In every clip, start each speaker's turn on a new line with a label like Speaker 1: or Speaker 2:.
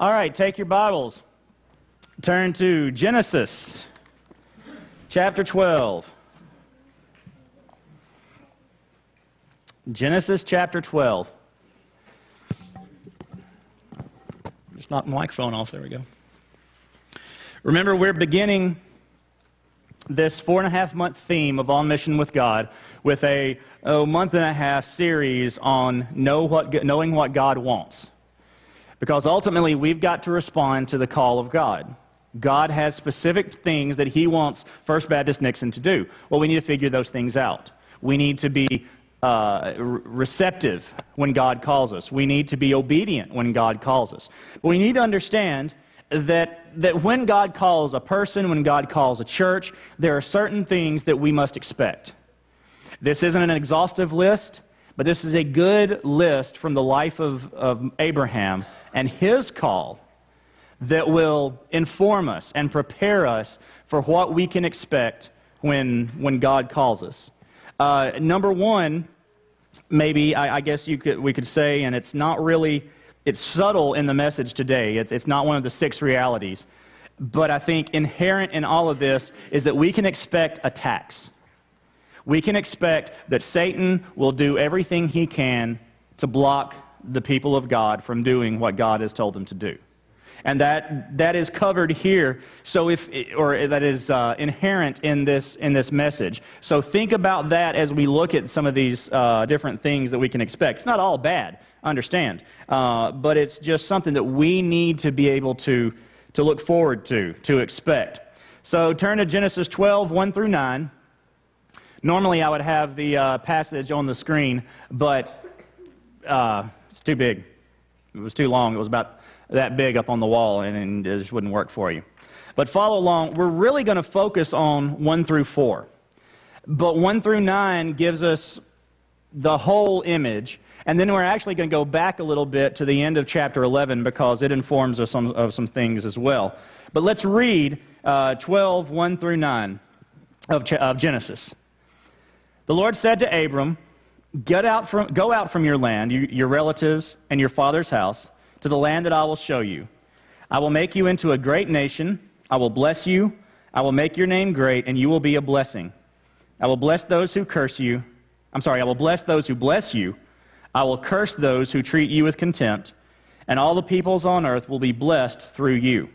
Speaker 1: All right, take your Bibles. Turn to Genesis chapter 12. Genesis chapter 12. Just knock my microphone off. There we go. Remember, we're beginning this four and a half month theme of On Mission with God with a oh, month and a half series on know what, knowing what God wants. Because ultimately, we've got to respond to the call of God. God has specific things that He wants First Baptist Nixon to do. Well, we need to figure those things out. We need to be uh, receptive when God calls us. We need to be obedient when God calls us. But we need to understand that, that when God calls a person, when God calls a church, there are certain things that we must expect. This isn't an exhaustive list, but this is a good list from the life of, of Abraham and his call that will inform us and prepare us for what we can expect when, when God calls us. Uh, number one, maybe I, I, guess you could, we could say, and it's not really, it's subtle in the message today. It's, it's not one of the six realities. But I think inherent in all of this is that we can expect attacks. We can expect that Satan will do everything he can to block the people of God from doing what God has told them to do. And that, that is covered here, so if, or that is uh, inherent in this, in this message. So think about that as we look at some of these uh, different things that we can expect. It's not all bad, understand, uh, but it's just something that we need to be able to, to look forward to, to expect. So turn to Genesis 12, 1 through 9. Normally I would have the uh, passage on the screen, but uh, it's too big. It was too long. It was about that big up on the wall, and, and it just wouldn't work for you. But follow along. We're really going to focus on 1 through 4. But 1 through 9 gives us the whole image. And then we're actually going to go back a little bit to the end of chapter 11 because it informs us on, of some things as well. But let's read uh, 12, 1 through 9 of, of Genesis. The Lord said to Abram, Get out from, go out from your land, you, your relatives, and your father's house, to the land that I will show you. I will make you into a great nation. I will bless you. I will make your name great, and you will be a blessing. I will bless those who curse you. I'm sorry, I will bless those who bless you. I will curse those who treat you with contempt, and all the peoples on earth will be blessed through you.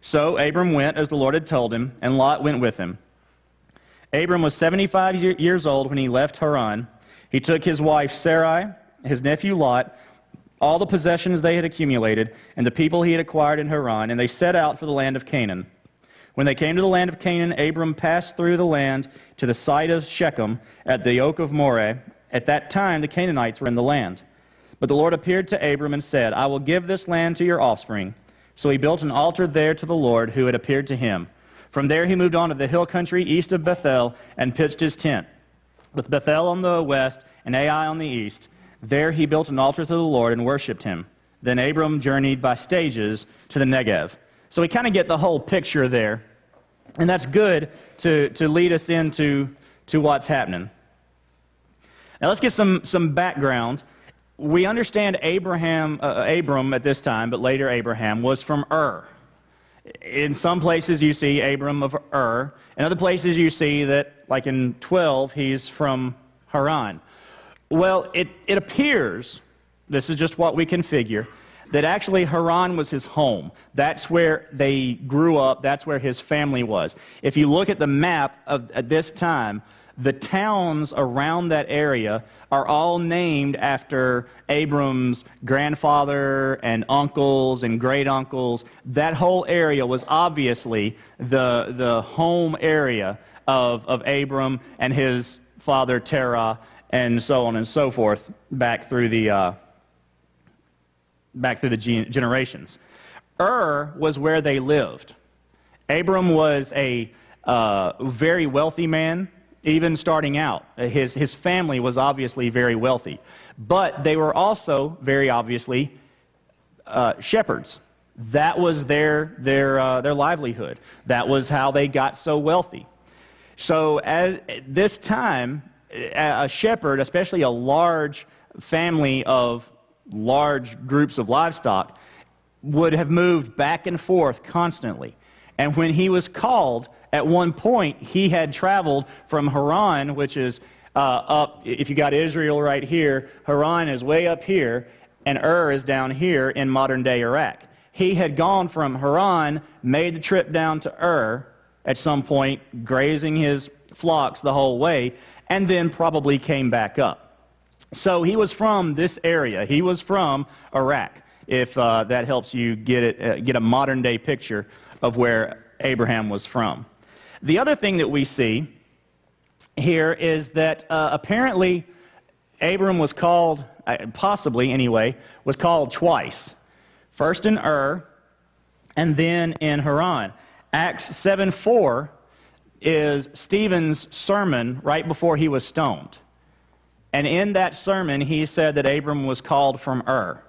Speaker 1: So Abram went as the Lord had told him, and Lot went with him. Abram was 75 years old when he left Haran. He took his wife Sarai, his nephew Lot, all the possessions they had accumulated, and the people he had acquired in Haran, and they set out for the land of Canaan. When they came to the land of Canaan, Abram passed through the land to the site of Shechem at the oak of Moreh. At that time, the Canaanites were in the land. But the Lord appeared to Abram and said, I will give this land to your offspring. So he built an altar there to the Lord who had appeared to him. From there, he moved on to the hill country east of Bethel and pitched his tent with Bethel on the west and Ai on the east. There he built an altar to the Lord and worshipped him. Then Abram journeyed by stages to the Negev. So we kind of get the whole picture there. And that's good to, to lead us into to what's happening. Now let's get some, some background. We understand Abraham, uh, Abram at this time, but later Abraham, was from Ur. In some places you see Abram of Ur. In other places you see that, like in 12, he's from Haran. Well, it, it appears, this is just what we can figure, that actually Haran was his home. That's where they grew up, that's where his family was. If you look at the map of at this time, the towns around that area are all named after Abram's grandfather and uncles and great uncles. That whole area was obviously the, the home area of, of Abram and his father Terah and so on and so forth back through the, uh, back through the generations. Ur was where they lived. Abram was a uh, very wealthy man even starting out. Uh, his, his family was obviously very wealthy, but they were also very obviously uh, shepherds. That was their, their, uh, their livelihood. That was how they got so wealthy. So, at this time, a shepherd, especially a large family of large groups of livestock, would have moved back and forth constantly. And when he was called, at one point, he had traveled from Haran, which is uh, up, if you got Israel right here, Haran is way up here, and Ur is down here in modern day Iraq. He had gone from Haran, made the trip down to Ur at some point, grazing his flocks the whole way, and then probably came back up. So he was from this area. He was from Iraq, if uh, that helps you get, it, uh, get a modern day picture of where Abraham was from. The other thing that we see here is that uh, apparently Abram was called, uh, possibly anyway, was called twice. First in Ur, and then in Haran. Acts 7 4 is Stephen's sermon right before he was stoned. And in that sermon, he said that Abram was called from Ur.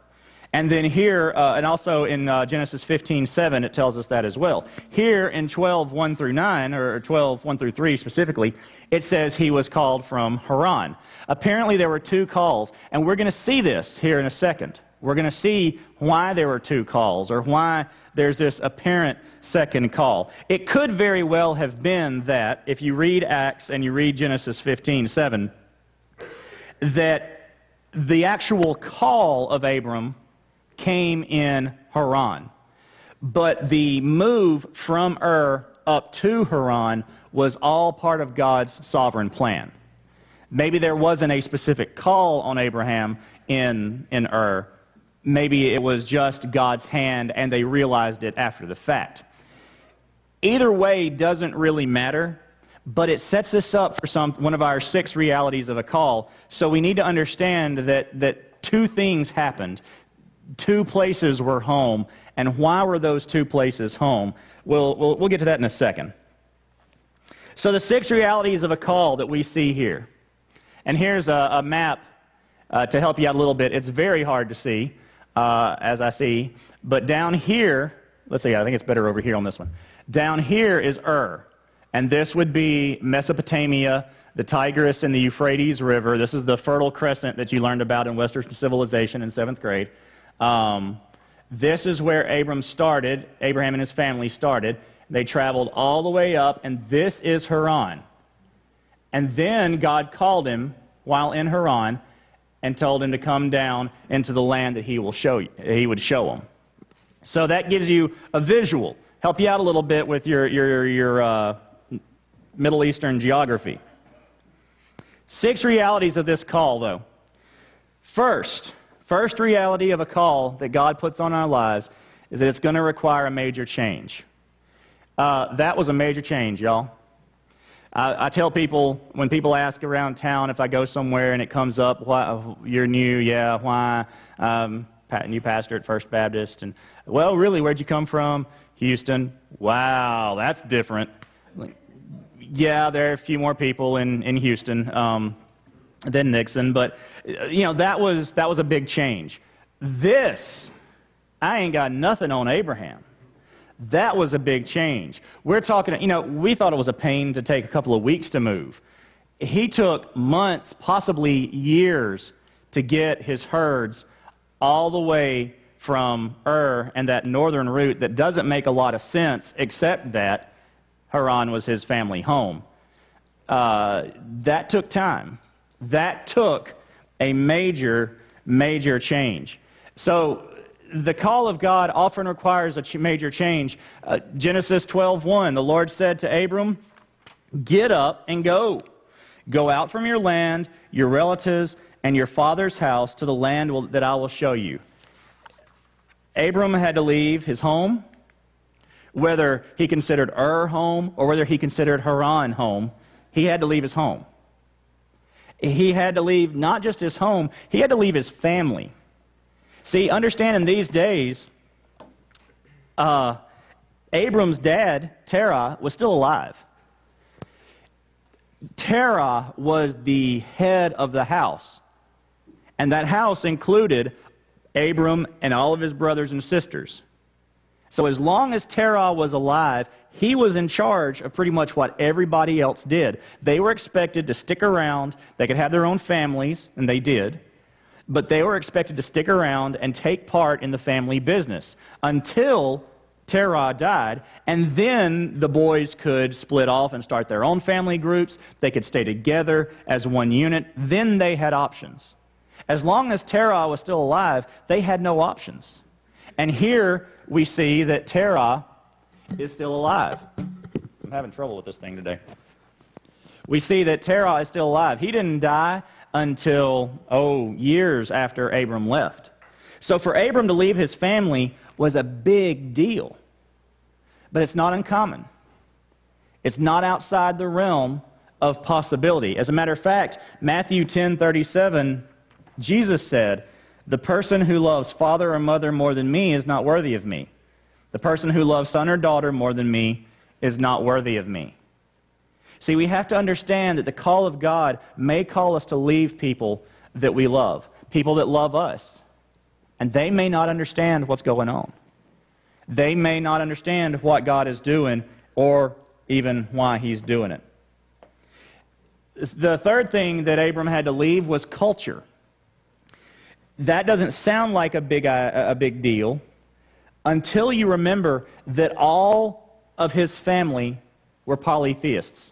Speaker 1: And then here, uh, and also in uh, Genesis 15, 7, it tells us that as well. Here in 12, 1 through 9, or 12, 1 through 3 specifically, it says he was called from Haran. Apparently, there were two calls, and we're going to see this here in a second. We're going to see why there were two calls, or why there's this apparent second call. It could very well have been that, if you read Acts and you read Genesis 15, 7, that the actual call of Abram came in Haran. But the move from Ur up to Haran was all part of God's sovereign plan. Maybe there wasn't a specific call on Abraham in, in Ur. Maybe it was just God's hand and they realized it after the fact. Either way doesn't really matter but it sets us up for some, one of our six realities of a call. So we need to understand that, that two things happened. Two places were home. And why were those two places home? We'll, we'll, we'll get to that in a second. So, the six realities of a call that we see here. And here's a, a map uh, to help you out a little bit. It's very hard to see, uh, as I see. But down here, let's see, I think it's better over here on this one. Down here is Ur. And this would be Mesopotamia, the Tigris and the Euphrates River. This is the Fertile Crescent that you learned about in Western civilization in seventh grade. Um, this is where Abram started, Abraham and his family started. They traveled all the way up, and this is Haran. And then God called him while in Haran and told him to come down into the land that he will show you, he would show him. So that gives you a visual, help you out a little bit with your your your uh, Middle Eastern geography. Six realities of this call, though. First, first reality of a call that God puts on our lives is that it's going to require a major change. Uh, that was a major change, y'all. I, I, tell people when people ask around town if I go somewhere and it comes up, why, you're new, yeah, why? Um, new pastor at First Baptist, and well, really, where'd you come from? Houston. Wow, that's different yeah, there are a few more people in, in Houston um, than Nixon, but uh, you know that was that was a big change. This, I ain't got nothing on Abraham. That was a big change. We're talking, you know, we thought it was a pain to take a couple of weeks to move. He took months, possibly years, to get his herds all the way from Ur and that northern route that doesn't make a lot of sense, except that Haran was his family home. Uh, that took time. That took a major, major change. So the call of God often requires a major change. Uh, Genesis 12:1, the Lord said to Abram, "Get up and go. Go out from your land, your relatives, and your father's house to the land that I will show you." Abram had to leave his home, whether he considered Ur home or whether he considered Haran home, he had to leave his home. He had to leave not just his home, he had to leave his family. See, understand in these days, uh, Abram's dad, Terah, was still alive. Terah was the head of the house. And that house included Abram and all of his brothers and sisters. So as long as Terah was alive, he was in charge of pretty much what everybody else did. They were expected to stick around. They could have their own families, and they did. but they were expected to stick around and take part in the family business until Terah died, and then the boys could split off and start their own family groups. They could stay together as one unit. Then they had options. As long as Terah was still alive, they had no options. And here we see that Terah is still alive. I'm having trouble with this thing today. We see that Terah is still alive. He didn't die until, oh, years after Abram left. So for Abram to leave his family was a big deal. But it's not uncommon. It's not outside the realm of possibility. As a matter of fact, Matthew 10 37, Jesus said, The person who loves father or mother more than me is not worthy of me. The person who loves son or daughter more than me is not worthy of me. See, we have to understand that the call of God may call us to leave people that we love, people that love us, and they may not understand what's going on. They may not understand what God is doing or even why He's doing it. The third thing that Abram had to leave was culture. That doesn't sound like a big, uh, a big deal until you remember that all of his family were polytheists.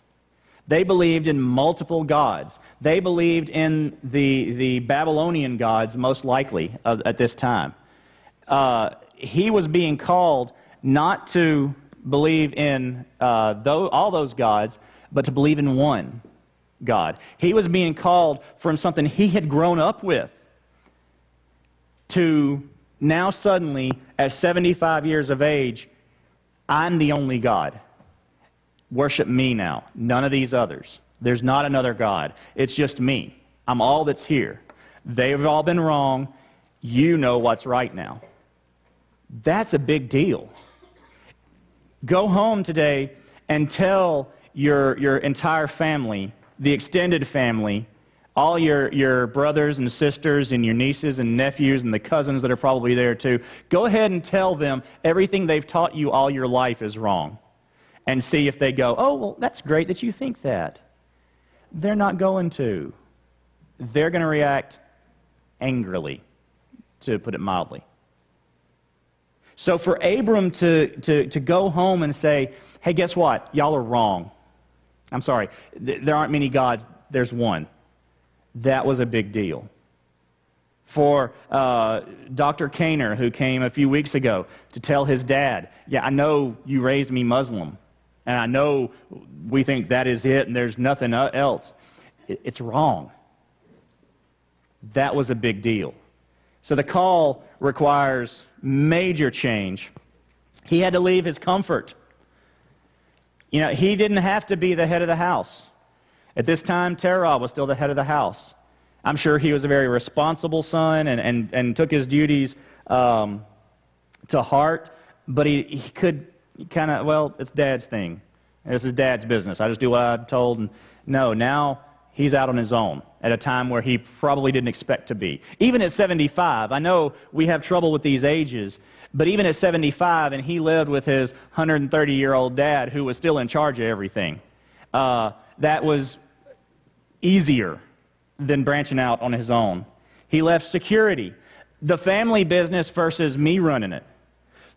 Speaker 1: They believed in multiple gods. They believed in the, the Babylonian gods, most likely, uh, at this time. Uh, he was being called not to believe in uh, those, all those gods, but to believe in one God. He was being called from something he had grown up with to now suddenly, at 75 years of age, I'm the only God. Worship me now, none of these others. There's not another God. It's just me. I'm all that's here. They've all been wrong. You know what's right now. That's a big deal. Go home today and tell your, your entire family, the extended family, all your, your brothers and sisters and your nieces and nephews and the cousins that are probably there too, go ahead and tell them everything they've taught you all your life is wrong and see if they go, oh, well, that's great that you think that. They're not going to. They're going to react angrily, to put it mildly. So for Abram to, to, to go home and say, hey, guess what? Y'all are wrong. I'm sorry. There aren't many gods, there's one. That was a big deal. For uh, Dr. Caner, who came a few weeks ago to tell his dad, yeah, I know you raised me Muslim. And I know we think that is it and there's nothing else. It's wrong. That was a big deal. So the call requires major change. He had to leave his comfort. You know, he didn't have to be the head of the house. At this time, Terah was still the head of the house. I'm sure he was a very responsible son and, and, and took his duties um, to heart, but he, he could kind of, well, it's dad's thing. This is dad's business. I just do what I'm told. And no, now he's out on his own at a time where he probably didn't expect to be. Even at 75, I know we have trouble with these ages, but even at 75, and he lived with his 130 year old dad who was still in charge of everything, uh, that was easier than branching out on his own. He left security, the family business versus me running it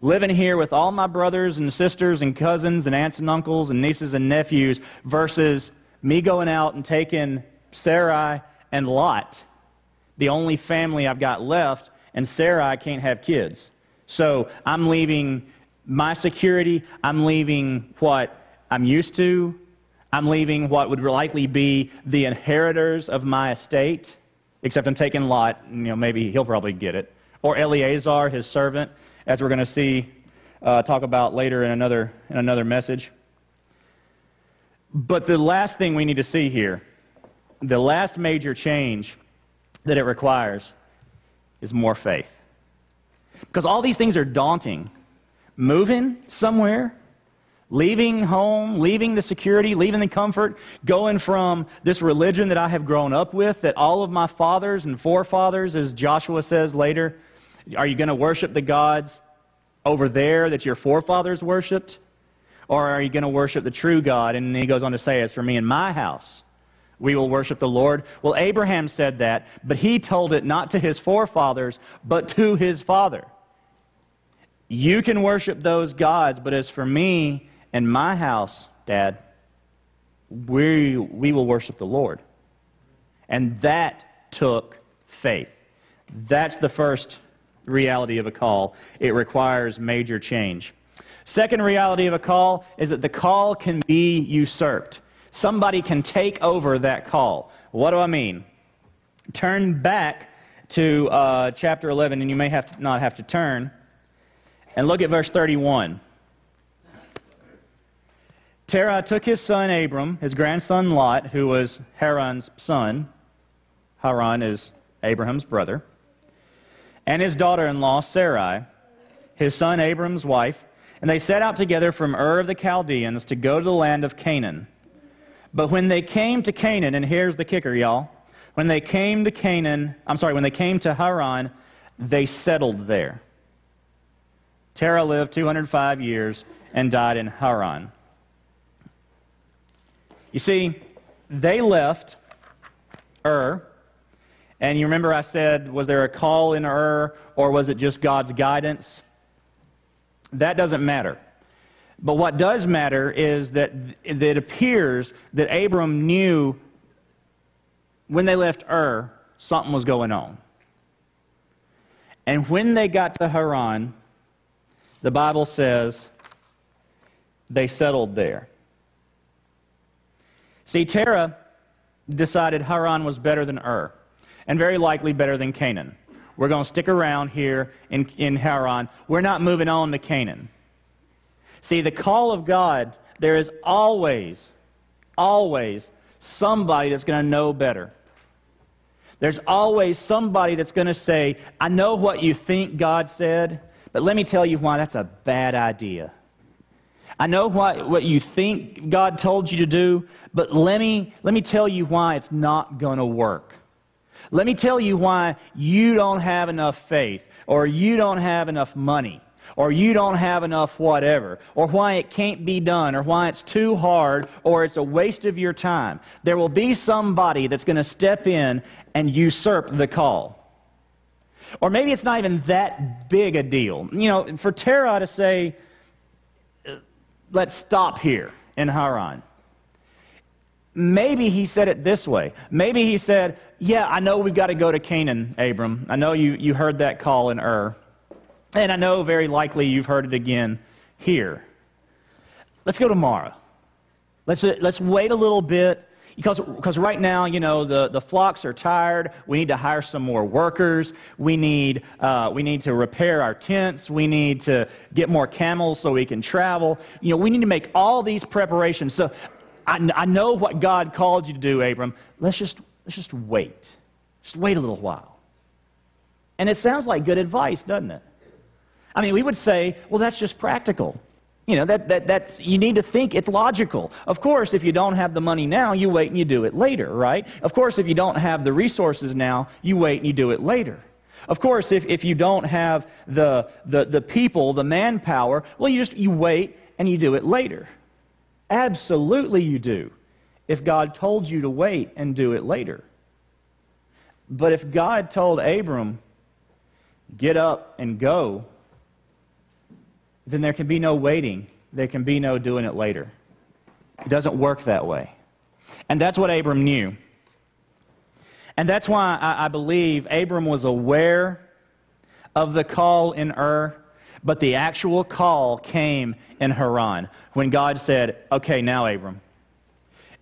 Speaker 1: living here with all my brothers and sisters and cousins and aunts and uncles and nieces and nephews versus me going out and taking Sarai and Lot, the only family I've got left, and Sarai can't have kids. So I'm leaving my security, I'm leaving what I'm used to, I'm leaving what would likely be the inheritors of my estate, except I'm taking Lot, you know, maybe he'll probably get it, or Eleazar, his servant as we're going to see, uh, talk about later in another, in another message. But the last thing we need to see here, the last major change that it requires, is more faith. Because all these things are daunting. Moving somewhere, leaving home, leaving the security, leaving the comfort, going from this religion that I have grown up with, that all of my fathers and forefathers, as Joshua says later, are you going to worship the gods over there that your forefathers worshiped? Or are you going to worship the true God? And he goes on to say, As for me and my house, we will worship the Lord. Well, Abraham said that, but he told it not to his forefathers, but to his father. You can worship those gods, but as for me and my house, Dad, we, we will worship the Lord. And that took faith. That's the first reality of a call. It requires major change. Second reality of a call is that the call can be usurped. Somebody can take over that call. What do I mean? Turn back to uh, chapter 11, and you may have to, not have to turn, and look at verse 31. Terah took his son Abram, his grandson Lot, who was Haran's son. Haran is Abraham's brother. And his daughter in law, Sarai, his son Abram's wife. And they set out together from Ur of the Chaldeans to go to the land of Canaan. But when they came to Canaan, and here's the kicker, y'all. When they came to Canaan, I'm sorry, when they came to Haran, they settled there. Terah lived 205 years and died in Haran. You see, they left Ur, and you remember I said, was there a call in Ur, or was it just God's guidance? That doesn't matter. But what does matter is that it appears that Abram knew when they left Ur, something was going on. And when they got to Haran, the Bible says they settled there. See, Terah decided Haran was better than Ur, and very likely better than Canaan. We're going to stick around here in, in Haran. We're not moving on to Canaan. See, the call of God, there is always, always somebody that's going to know better. There's always somebody that's going to say, I know what you think God said, but let me tell you why that's a bad idea. I know what, what you think God told you to do, but let me, let me tell you why it's not going to work. Let me tell you why you don't have enough faith, or you don't have enough money, or you don't have enough whatever, or why it can't be done, or why it's too hard, or it's a waste of your time. There will be somebody that's going to step in and usurp the call. Or maybe it's not even that big a deal. You know, for Terah to say, let's stop here in Haran. Maybe he said it this way. Maybe he said, Yeah, I know we've got to go to Canaan, Abram. I know you, you heard that call in Ur. And I know very likely you've heard it again here. Let's go tomorrow. Let's, let's wait a little bit because, because right now, you know, the, the flocks are tired. We need to hire some more workers. We need, uh, we need to repair our tents. We need to get more camels so we can travel. You know, we need to make all these preparations. So I, I know what God called you to do, Abram. Let's just, let's just wait. Just wait a little while. And it sounds like good advice, doesn't it? I mean, we would say, well, that's just practical. You know, that, that, that's, you need to think it's logical. Of course, if you don't have the money now, you wait and you do it later, right? Of course, if you don't have the resources now, you wait and you do it later. Of course, if, if you don't have the, the, the people, the manpower, well, you just you wait and you do it later. Absolutely, you do. If God told you to wait and do it later. But if God told Abram, get up and go, then there can be no waiting. There can be no doing it later. It doesn't work that way. And that's what Abram knew. And that's why I, I believe Abram was aware of the call in Ur, but the actual call came in Haran when God said, Okay, now, Abram,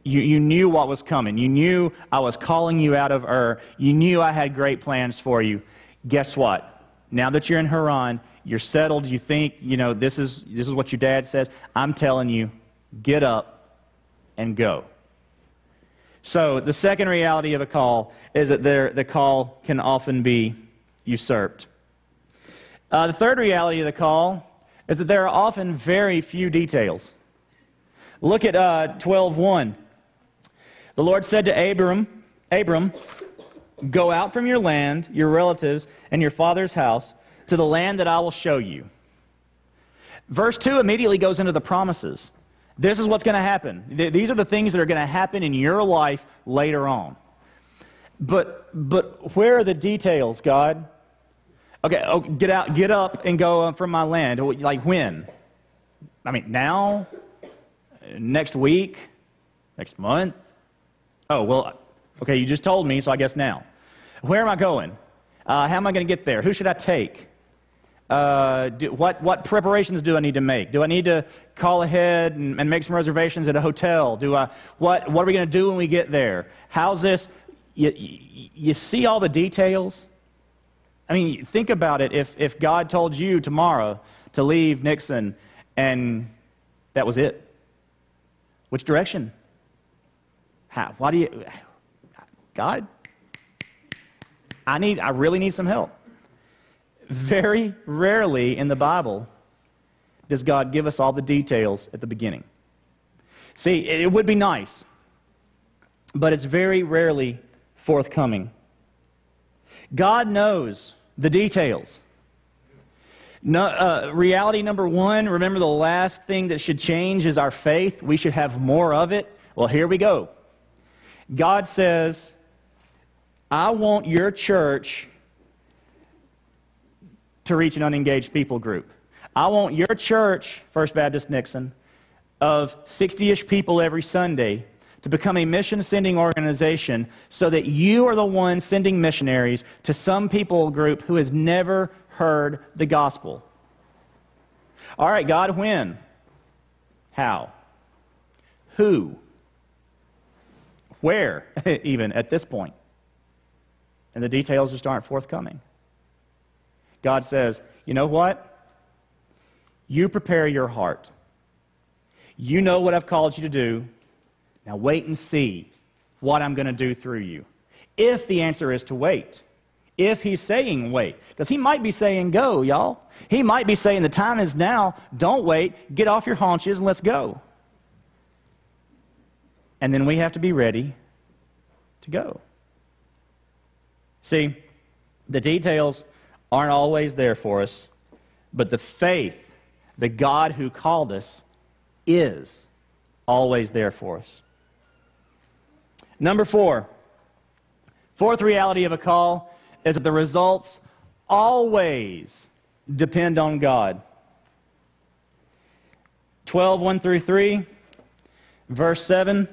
Speaker 1: you, you knew what was coming. You knew I was calling you out of Ur. You knew I had great plans for you. Guess what? Now that you're in Haran, you're settled, you think, you know, this is, this is what your dad says. I'm telling you, get up and go. So, the second reality of a call is that the call can often be usurped. Uh, the third reality of the call is that there are often very few details. Look at uh, 12.1. The Lord said to Abram, Abram, Go out from your land, your relatives, and your father's house to the land that I will show you. Verse 2 immediately goes into the promises. This is what's going to happen. These are the things that are going to happen in your life later on. But, but where are the details, God? Okay, oh, get out, get up and go from my land. Like when? I mean, now? Next week? Next month? Oh, well, okay, you just told me, so I guess now. Where am I going? Uh, how am I going to get there? Who should I take? Uh, do, what, what preparations do I need to make? Do I need to call ahead and, and make some reservations at a hotel? Do I, what, what are we going to do when we get there? How's this? You, you, see all the details? I mean, think about it. If, if God told you tomorrow to leave Nixon and that was it, which direction? How? Why do you. God? I need, I really need some help. Very rarely in the Bible does God give us all the details at the beginning. See, it would be nice, but it's very rarely forthcoming. God knows the details. No, uh, reality number one remember, the last thing that should change is our faith. We should have more of it. Well, here we go. God says, I want your church to reach an unengaged people group. I want your church, First Baptist Nixon, of 60 ish people every Sunday to become a mission sending organization so that you are the one sending missionaries to some people group who has never heard the gospel. All right, God, when? How? Who? Where, even at this point? And the details just aren't forthcoming. God says, you know what? You prepare your heart. You know what I've called you to do. Now wait and see what I'm going to do through you. If the answer is to wait, if he's saying wait, because he might be saying go, y'all. He might be saying the time is now, don't wait, get off your haunches and let's go. And then we have to be ready to go. See, the details aren't always there for us, but the faith, the God who called us, is always there for us. Number four, fourth reality of a call is that the results always depend on God. 12, 1 through 3, verse 7.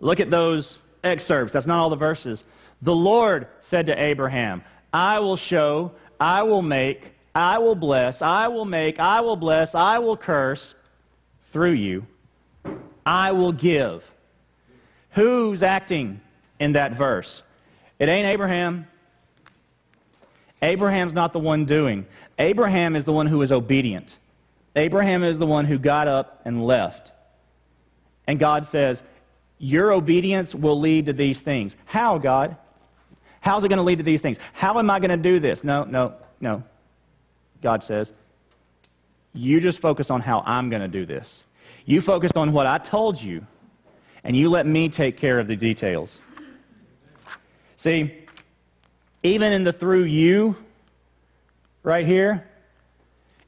Speaker 1: Look at those excerpts. That's not all the verses. The Lord said to Abraham, I will show, I will make, I will bless, I will make, I will bless, I will curse through you. I will give. Who's acting in that verse? It ain't Abraham. Abraham's not the one doing. Abraham is the one who is obedient. Abraham is the one who got up and left. And God says, Your obedience will lead to these things. How, God? How's it going to lead to these things? How am I going to do this? No, no, no. God says, You just focus on how I'm going to do this. You focus on what I told you, and you let me take care of the details. See, even in the through you, right here,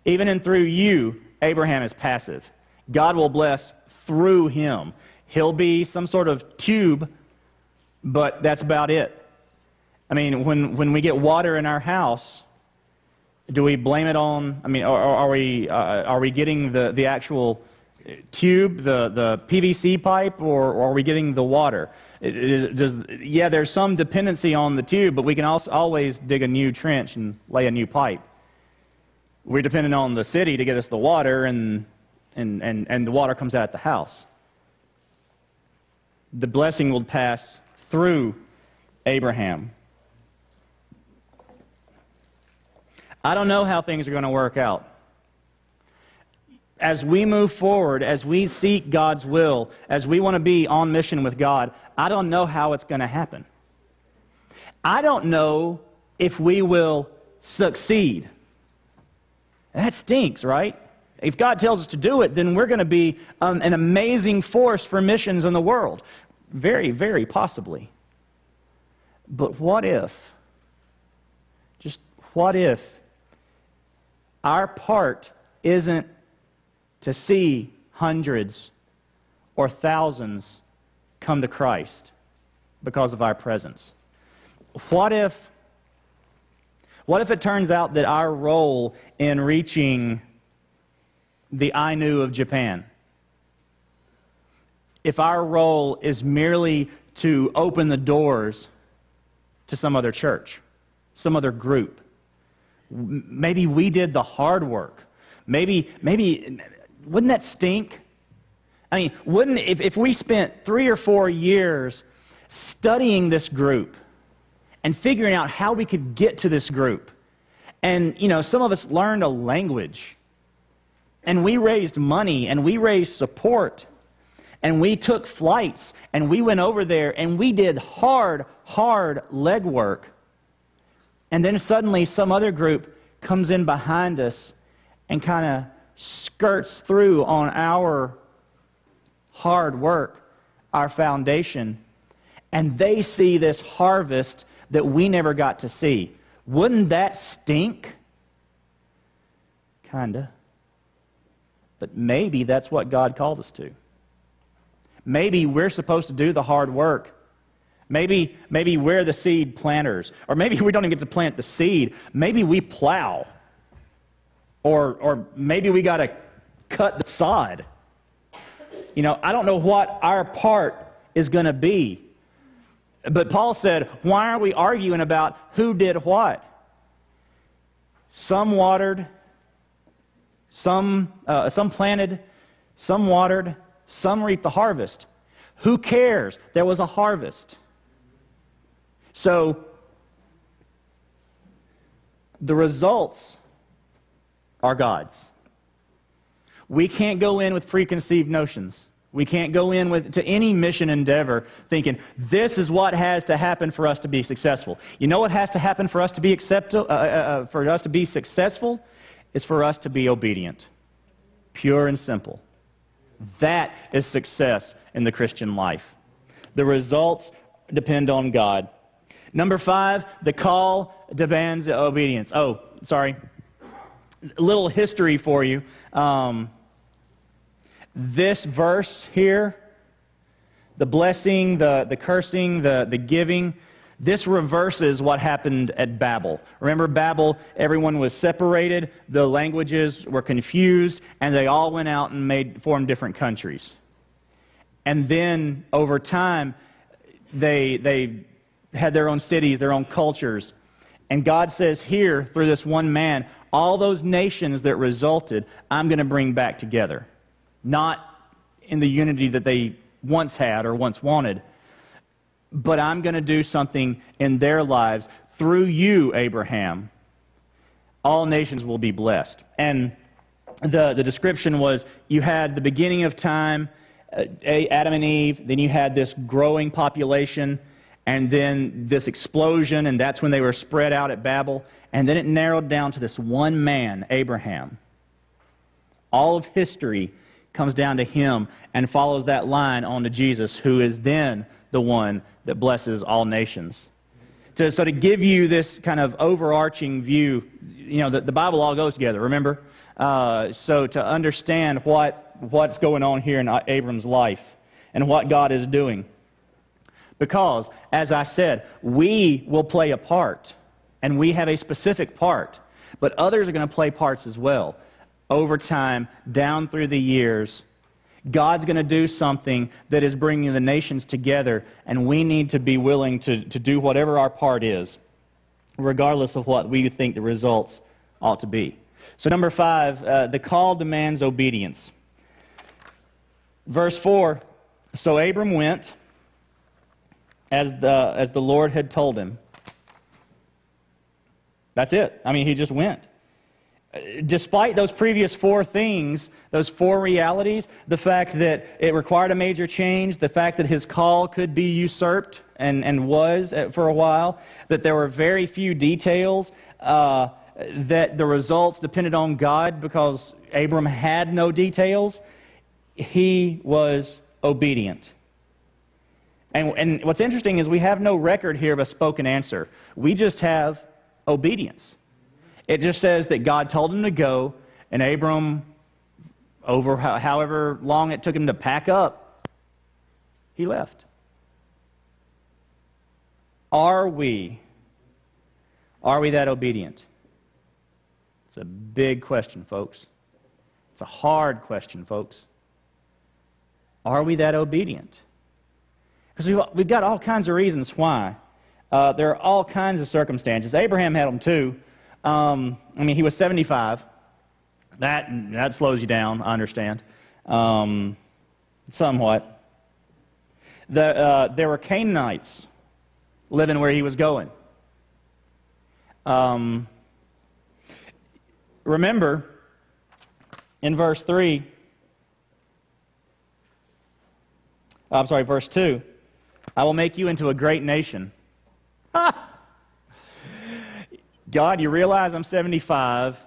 Speaker 1: even in through you, Abraham is passive. God will bless through him. He'll be some sort of tube, but that's about it. I mean, when, when we get water in our house, do we blame it on, I mean, are, are we, uh, are we getting the, the actual tube, the, the PVC pipe, or, or are we getting the water? does, yeah, there's some dependency on the tube, but we can also always dig a new trench and lay a new pipe. We're dependent on the city to get us the water, and, and, and, and the water comes out at the house. The blessing will pass through Abraham. I don't know how things are going to work out. As we move forward, as we seek God's will, as we want to be on mission with God, I don't know how it's going to happen. I don't know if we will succeed. That stinks, right? If God tells us to do it, then we're going to be um, an amazing force for missions in the world. Very, very possibly. But what if? Just what if our part isn't to see hundreds or thousands come to Christ because of our presence. What if what if it turns out that our role in reaching the Ainu of Japan, if our role is merely to open the doors to some other church, some other group, maybe we did the hard work. Maybe, maybe, wouldn't that stink? I mean, wouldn't, if, if we spent three or four years studying this group, and figuring out how we could get to this group. And, you know, some of us learned a language. And we raised money and we raised support. And we took flights and we went over there and we did hard, hard legwork. And then suddenly some other group comes in behind us and kind of skirts through on our hard work, our foundation. And they see this harvest that we never got to see. Wouldn't that stink? Kinda. But maybe that's what God called us to. Maybe we're supposed to do the hard work. Maybe, maybe we're the seed planters. Or maybe we don't even get to plant the seed. Maybe we plow. Or, or maybe we got to cut the sod. You know, I don't know what our part is going to be. But Paul said, Why are we arguing about who did what? Some watered, some, uh, some planted, some watered, some reaped the harvest. Who cares? There was a harvest. So, the results are God's. We can't go in with preconceived notions. We can't go in with, to any mission endeavor thinking, this is what has to happen for us to be successful. You know what has to happen for us to be, accept, uh, uh, uh, for us to be successful? Is for us to be obedient. Pure and simple. That is success in the Christian life. The results depend on God. Number five, the call demands obedience. Oh, sorry. A little history for you. Um, this verse here, the blessing, the, the cursing, the, the giving, this reverses what happened at Babel. Remember, Babel, everyone was separated, the languages were confused, and they all went out and made, formed different countries. And then, over time, they, they had their own cities, their own cultures. And God says here, through this one man, all those nations that resulted, I'm going to bring back together not in the unity that they once had or once wanted. But I'm going to do something in their lives through you, Abraham. All nations will be blessed. And the, the description was you had the beginning of time, uh, Adam and Eve, then you had this growing population, and then this explosion, and that's when they were spread out at Babel. And then it narrowed down to this one man, Abraham. All of history comes down to him and follows that line on to Jesus, who is then the one that blesses all nations. So, so to give you this kind of overarching view, you know, the, the Bible all goes together, remember? Uh, so to understand what, what's going on here in Abram's life and what God is doing. Because, as I said, we will play a part, and we have a specific part, but others are going to play parts as well over time, down through the years, God's going to do something that is bringing the nations together, and we need to be willing to, to do whatever our part is, regardless of what we think the results ought to be. So, number five, uh, the call demands obedience. Verse 4 So Abram went as the, as the Lord had told him. That's it. I mean, he just went despite those previous four things, those four realities, the fact that it required a major change, the fact that his call could be usurped and, and was for a while, that there were very few details, uh, that the results depended on God because Abram had no details, he was obedient. And, and what's interesting is we have no record here of a spoken answer, we just have obedience. It just says that God told him to go, and Abram over however long it took him to pack up, he left. Are we, are we that obedient? It's a big question, folks. It's a hard question, folks. Are we that obedient? Because we've, we've got all kinds of reasons why. Uh, there are all kinds of circumstances. Abraham had them too. Um, I mean, he was 75. That, that slows you down, I understand. Um, somewhat. The, uh, there were Canaanites living where he was going. Um, remember, in verse 3, I'm sorry, verse 2, I will make you into a great nation. God, you realize I'm 75.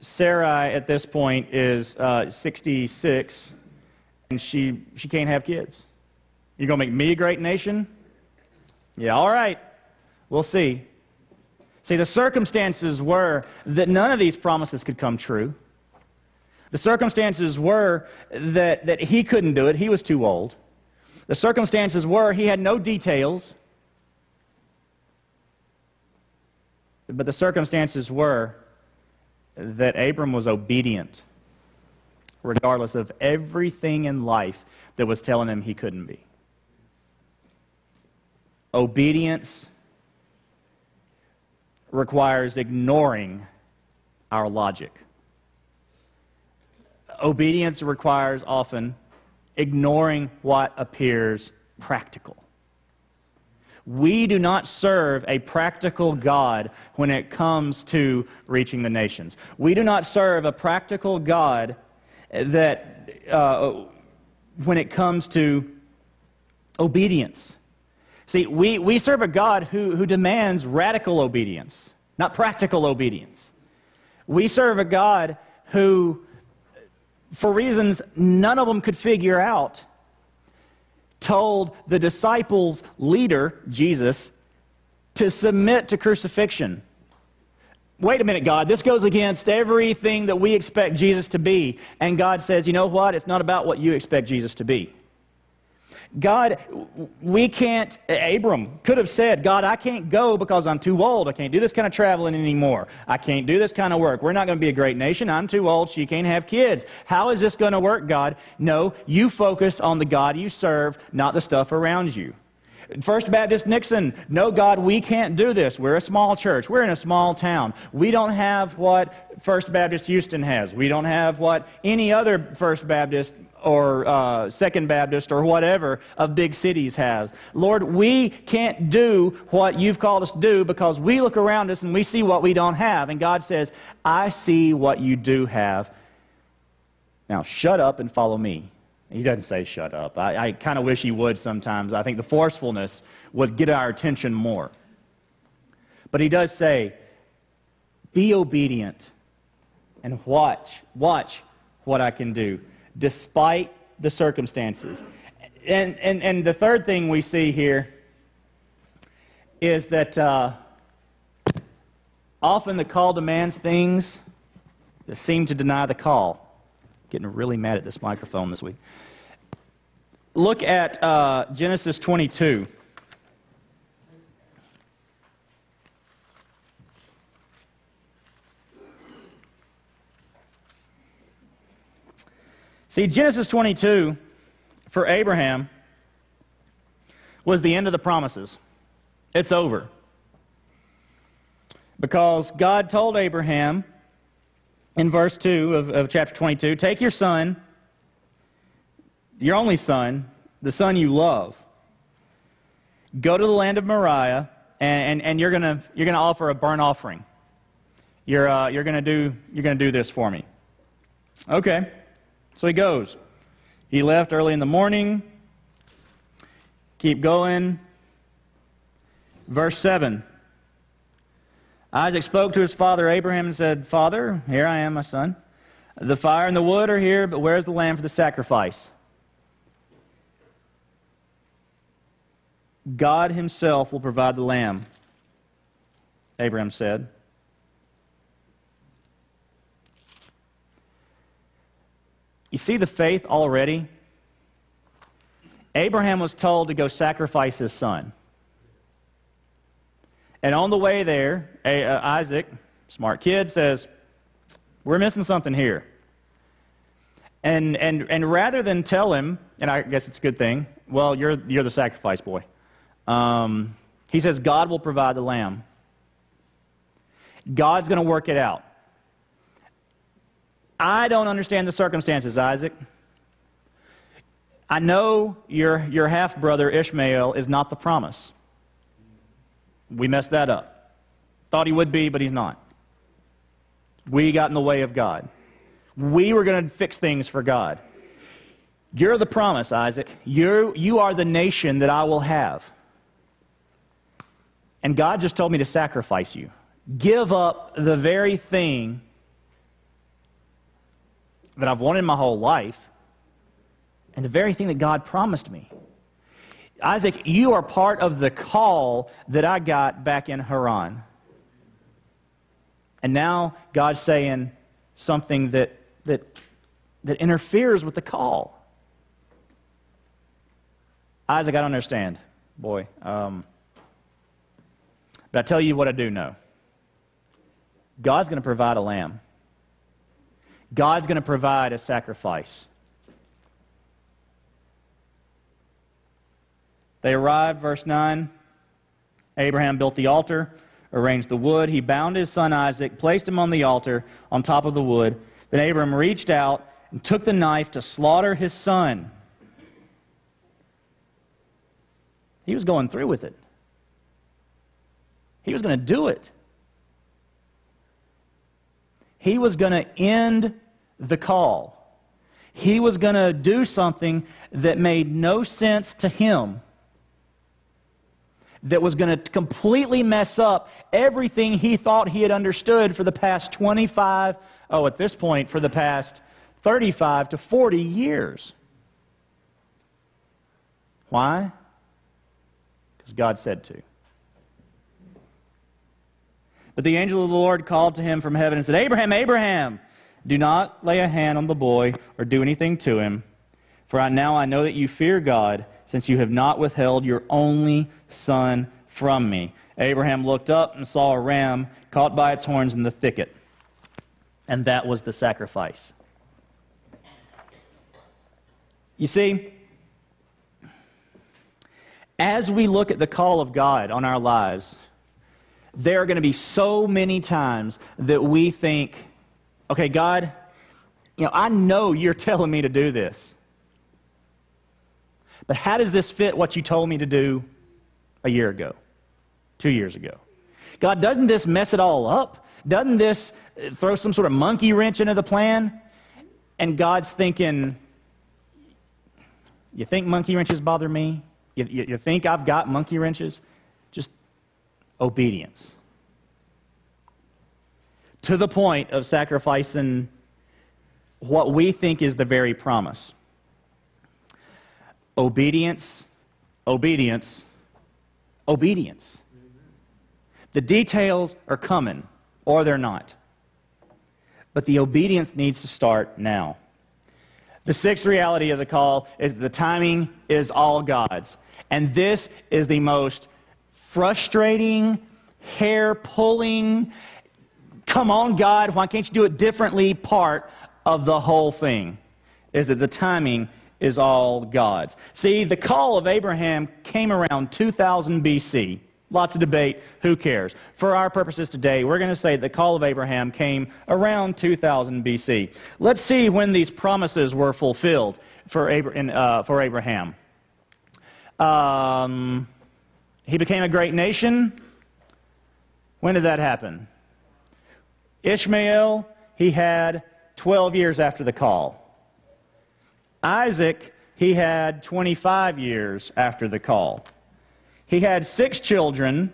Speaker 1: Sarai at this point is uh, 66, and she, she can't have kids. You're going to make me a great nation? Yeah, all right. We'll see. See, the circumstances were that none of these promises could come true. The circumstances were that, that he couldn't do it, he was too old. The circumstances were he had no details. But the circumstances were that Abram was obedient, regardless of everything in life that was telling him he couldn't be. Obedience requires ignoring our logic. Obedience requires often ignoring what appears practical. We do not serve a practical God when it comes to reaching the nations. We do not serve a practical God that uh, when it comes to obedience. See, we, we serve a God who, who demands radical obedience, not practical obedience. We serve a God who, for reasons none of them could figure out, told the disciples' leader, Jesus, to submit to crucifixion. Wait a minute, God, this goes against everything that we expect Jesus to be. And God says, you know what? It's not about what you expect Jesus to be. God, we can't, Abram could have said, God, I can't go because I'm too old. I can't do this kind of traveling anymore. I can't do this kind of work. We're not going to be a great nation. I'm too old. She can't have kids. How is this going to work, God? No, you focus on the God you serve, not the stuff around you. First Baptist Nixon, no, God, we can't do this. We're a small church. We're in a small town. We don't have what First Baptist Houston has. We don't have what any other First Baptist or uh, Second Baptist or whatever of big cities has. Lord, we can't do what you've called us to do because we look around us and we see what we don't have. And God says, I see what you do have. Now shut up and follow me. He doesn't say shut up. I, I kind of wish he would sometimes. I think the forcefulness would get our attention more. But he does say, be obedient and watch, watch what I can do despite the circumstances. And, and, and the third thing we see here is that uh, often the call demands things that seem to deny the call. Getting really mad at this microphone this week. Look at uh, Genesis 22. See, Genesis 22 for Abraham was the end of the promises. It's over. Because God told Abraham in verse 2 of, of chapter 22 take your son, your only son, the son you love, go to the land of Moriah, and, and, and you're going you're gonna offer a burnt offering. You're, uh, you're going to do this for me. Okay. So he goes. He left early in the morning. Keep going. Verse 7. Isaac spoke to his father Abraham and said, Father, here I am, my son. The fire and the wood are here, but where's the lamb for the sacrifice? God himself will provide the lamb, Abraham said. You see the faith already? Abraham was told to go sacrifice his son. And on the way there, uh, Isaac, smart kid, says, We're missing something here. And, and, and rather than tell him, and I guess it's a good thing, well, you're, you're the sacrifice boy, um, he says, God will provide the lamb. God's going to work it out. I don't understand the circumstances, Isaac. I know your, your half brother Ishmael is not the promise. We messed that up. Thought he would be, but he's not. We got in the way of God. We were going to fix things for God. You're the promise, Isaac. You're, you are the nation that I will have. And God just told me to sacrifice you. Give up the very thing that I've wanted my whole life and the very thing that God promised me. Isaac, you are part of the call that I got back in Haran. And now God's saying something that, that, that interferes with the call. Isaac, I don't understand, boy. Um, but I tell you what I do know God's going to provide a lamb, God's going to provide a sacrifice. They arrived, verse 9. Abraham built the altar, arranged the wood. He bound his son Isaac, placed him on the altar on top of the wood. Then Abraham reached out and took the knife to slaughter his son. He was going through with it. He was going to do it. He was going to end the call. He was going to do something that made no sense to him that was going to completely mess up everything he thought he had understood for the past 25, oh, at this point, for the past 35 to 40 years. Why? Because God said to. But the angel of the Lord called to him from heaven and said, Abraham, Abraham, do not lay a hand on the boy or do anything to him. For I, now I know that you fear God since you have not withheld your only son from me. Abraham looked up and saw a ram caught by its horns in the thicket. And that was the sacrifice. You see, as we look at the call of God on our lives, there are going to be so many times that we think, okay, God, you know, I know you're telling me to do this. But how does this fit what you told me to do a year ago, two years ago? God, doesn't this mess it all up? Doesn't this uh, throw some sort of monkey wrench into the plan? And God's thinking, you think monkey wrenches bother me? You, you, you think I've got monkey wrenches? Just obedience. To the point of sacrificing what we think is the very promise. Obedience, obedience, obedience. The details are coming, or they're not. But the obedience needs to start now. The sixth reality of the call is the timing is all God's. And this is the most frustrating, hair pulling, come on, God, why can't you do it differently part of the whole thing. Is that the timing is all God's. See, the call of Abraham came around 2000 BC. Lots of debate, who cares? For our purposes today, we're going to say the call of Abraham came around 2000 BC. Let's see when these promises were fulfilled for, uh, Abraham. Um, he became a great nation. When did that happen? Ishmael, he had 12 years after the call. Isaac, he had 25 years after the call. He had six children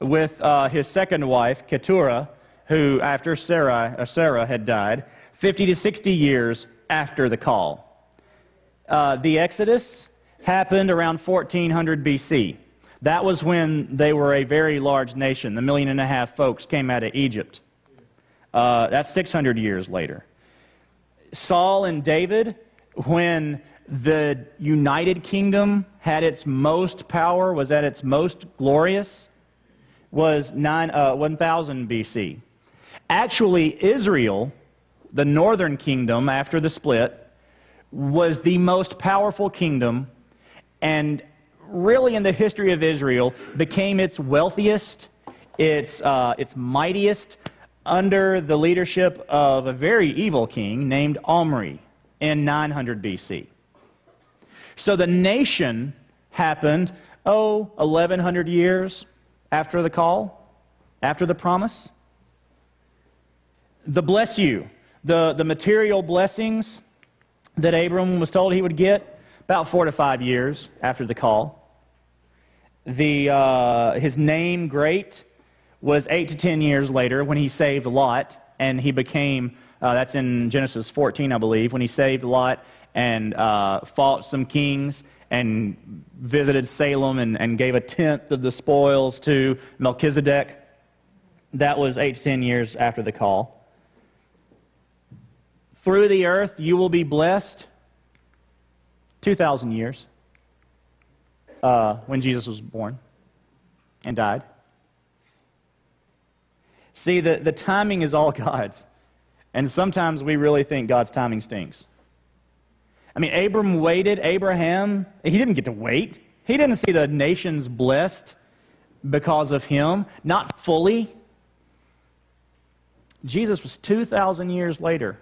Speaker 1: with uh, his second wife, Keturah, who, after Sarah, uh, Sarah had died, 50 to 60 years after the call. Uh, the Exodus happened around 1400 BC. That was when they were a very large nation. The million and a half folks came out of Egypt. Uh, that's 600 years later Saul and David, when the United Kingdom had its most power, was at its most glorious, was nine, uh, 1000 BC. Actually, Israel, the northern kingdom after the split, was the most powerful kingdom and really in the history of Israel became its wealthiest, its, uh, its mightiest under the leadership of a very evil king named Omri in 900 BC. So the nation happened, oh, 1100 years after the call, after the promise. The bless you, the, the material blessings that Abram was told he would get, about four to five years after the call. The, uh, his name, great, was eight to ten years later when he saved Lot and he became, uh, that's in Genesis 14, I believe, when he saved Lot and uh, fought some kings and visited Salem and, and gave a tenth of the spoils to Melchizedek. That was eight to ten years after the call. Through the earth you will be blessed. 2,000 years uh, when Jesus was born and died. See, the, the timing is all God's. And sometimes we really think God's timing stinks. I mean, Abram waited. Abraham, he didn't get to wait. He didn't see the nations blessed because of him, not fully. Jesus was 2,000 years later.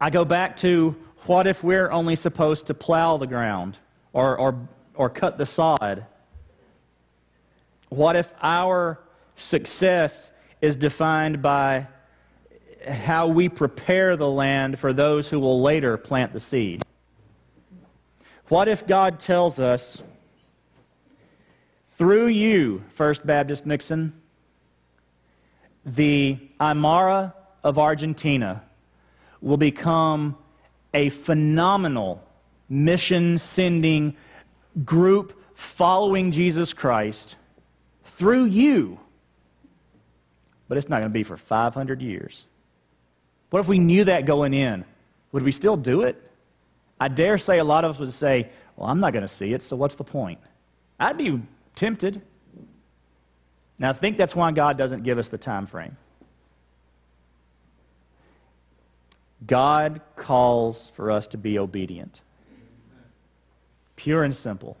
Speaker 1: I go back to what if we're only supposed to plow the ground or, or, or cut the sod? What if our success is defined by how we prepare the land for those who will later plant the seed? What if God tells us, through you, First Baptist Nixon, the Aymara of Argentina will become a phenomenal mission sending group following Jesus Christ through you. But it's not going to be for 500 years. What if we knew that going in? Would we still do it? I dare say a lot of us would say, Well, I'm not going to see it, so what's the point? I'd be tempted. Now, I think that's why God doesn't give us the time frame. God calls for us to be obedient. Pure and simple.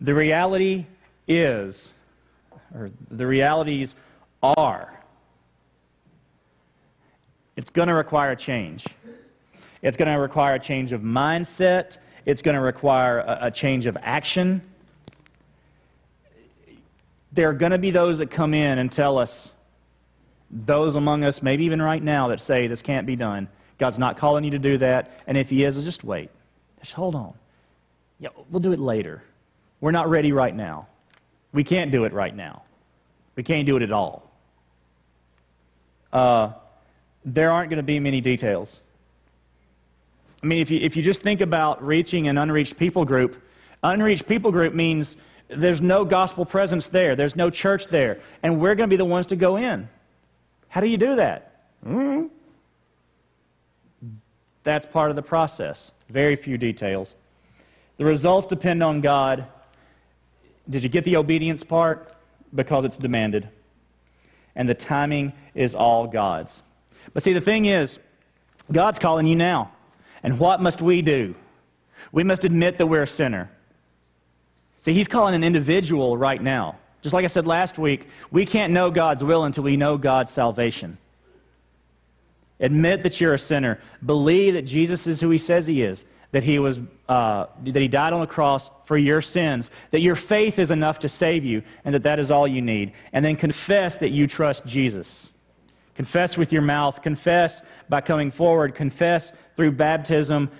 Speaker 1: The reality is, or the realities are, it's going to require a change. It's going to require a change of mindset. It's going to require a, a change of action. There are going to be those that come in and tell us, those among us, maybe even right now, that say this can't be done. God's not calling you to do that. And if He is, well, just wait. Just hold on. Yeah, we'll do it later. We're not ready right now. We can't do it right now. We can't do it at all. Uh, there aren't going to be many details. I mean, if you, if you just think about reaching an unreached people group, unreached people group means there's no gospel presence there, there's no church there, and we're going to be the ones to go in. How do you do that? Mm-hmm. That's part of the process. Very few details. The results depend on God. Did you get the obedience part? Because it's demanded. And the timing is all God's. But see, the thing is, God's calling you now. And what must we do? We must admit that we're a sinner. See, He's calling an individual right now. Just like I said last week, we can't know God's will until we know God's salvation. Admit that you're a sinner. Believe that Jesus is who he says he is, that he, was, uh, that he died on the cross for your sins, that your faith is enough to save you, and that that is all you need. And then confess that you trust Jesus. Confess with your mouth, confess by coming forward, confess through baptism,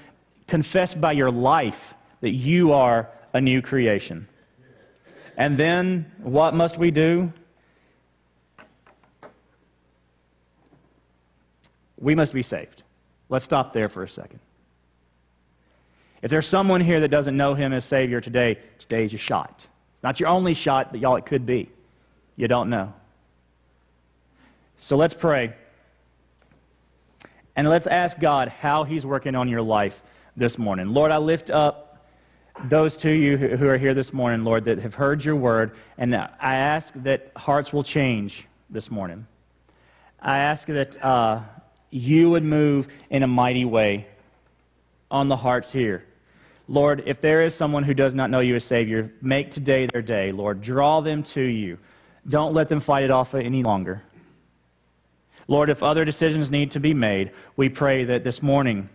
Speaker 1: confess by your life that you are a new creation. And then what must we do? We must be saved. Let's stop there for a second. If there's someone here that doesn't know him as Savior today, today's your shot. It's not your only shot, but y'all, it could be. You don't know. So let's pray. And let's ask God how He's working on your life this morning. Lord, I lift up those to you who are here this morning, Lord, that have heard your word, and I ask that hearts will change this morning. I ask that uh, you would move in a mighty way on the hearts here. Lord, if there is someone who does not know you as Savior, make today their day. Lord, draw them to you. Don't let them fight it off any longer. Lord, if other decisions need to be made, we pray that this morning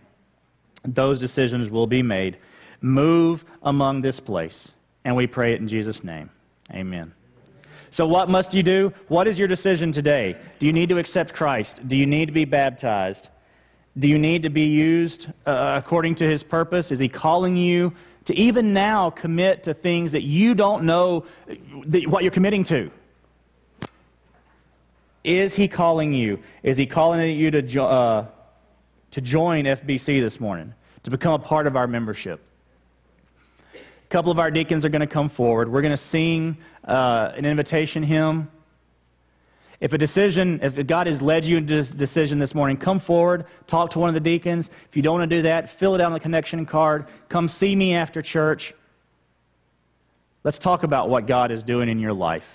Speaker 1: those decisions will be made. Move among this place. And we pray it in Jesus' name. Amen. So, what must you do? What is your decision today? Do you need to accept Christ? Do you need to be baptized? Do you need to be used uh, according to his purpose? Is he calling you to even now commit to things that you don't know that, what you're committing to? Is he calling you? Is he calling you to, jo- uh, to join FBC this morning, to become a part of our membership? Couple of our deacons are going to come forward. We're going to sing uh, an invitation hymn. If a decision, if God has led you into a decision this morning, come forward, talk to one of the deacons. If you don't want to do that, fill it out on the connection card. Come see me after church. Let's talk about what God is doing in your life.